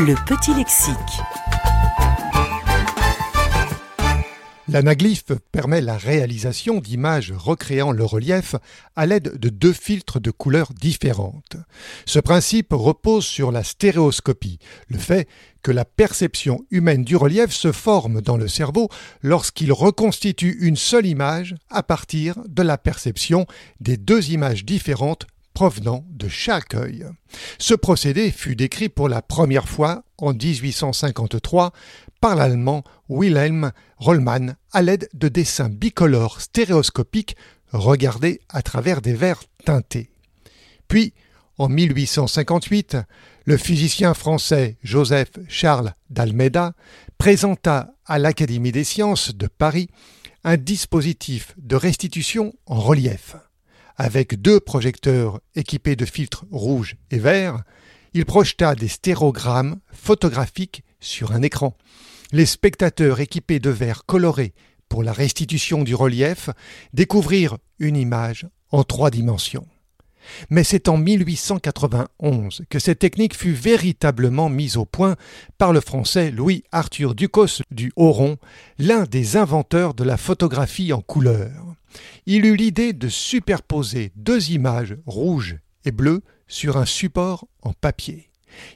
Le petit lexique. L'anaglyphe permet la réalisation d'images recréant le relief à l'aide de deux filtres de couleurs différentes. Ce principe repose sur la stéréoscopie, le fait que la perception humaine du relief se forme dans le cerveau lorsqu'il reconstitue une seule image à partir de la perception des deux images différentes provenant de chaque œil. Ce procédé fut décrit pour la première fois en 1853 par l'allemand Wilhelm Rollmann à l'aide de dessins bicolores stéréoscopiques regardés à travers des verres teintés. Puis, en 1858, le physicien français Joseph Charles d'Almeida présenta à l'Académie des sciences de Paris un dispositif de restitution en relief. Avec deux projecteurs équipés de filtres rouges et verts, il projeta des stérogrammes photographiques sur un écran. Les spectateurs équipés de verres colorés pour la restitution du relief découvrirent une image en trois dimensions. Mais c'est en 1891 que cette technique fut véritablement mise au point par le français Louis Arthur Ducos du Oron, l'un des inventeurs de la photographie en couleur. Il eut l'idée de superposer deux images rouges et bleues sur un support en papier.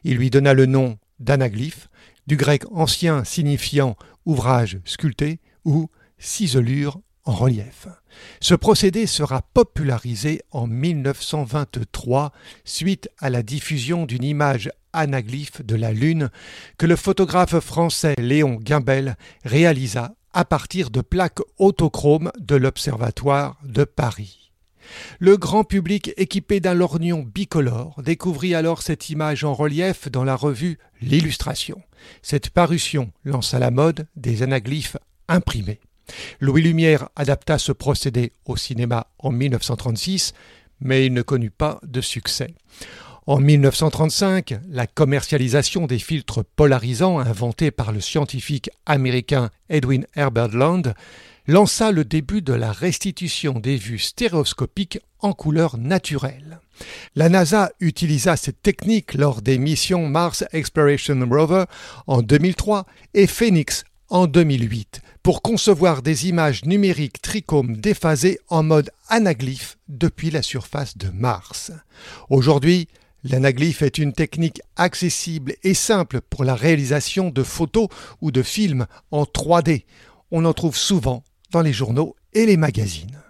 Il lui donna le nom d'anaglyphe, du grec ancien signifiant ouvrage sculpté ou ciselure en relief. Ce procédé sera popularisé en 1923 suite à la diffusion d'une image anaglyphe de la Lune que le photographe français Léon Gimbel réalisa à partir de plaques autochromes de l'Observatoire de Paris. Le grand public équipé d'un lorgnon bicolore découvrit alors cette image en relief dans la revue L'Illustration. Cette parution lance à la mode des anaglyphes imprimés. Louis Lumière adapta ce procédé au cinéma en 1936, mais il ne connut pas de succès. En 1935, la commercialisation des filtres polarisants inventés par le scientifique américain Edwin Herbert Land lança le début de la restitution des vues stéréoscopiques en couleur naturelle. La NASA utilisa cette technique lors des missions Mars Exploration Rover en 2003 et Phoenix en 2008 pour concevoir des images numériques trichomes déphasées en mode anaglyphe depuis la surface de Mars. Aujourd'hui, L'anaglyphe est une technique accessible et simple pour la réalisation de photos ou de films en 3D. On en trouve souvent dans les journaux et les magazines.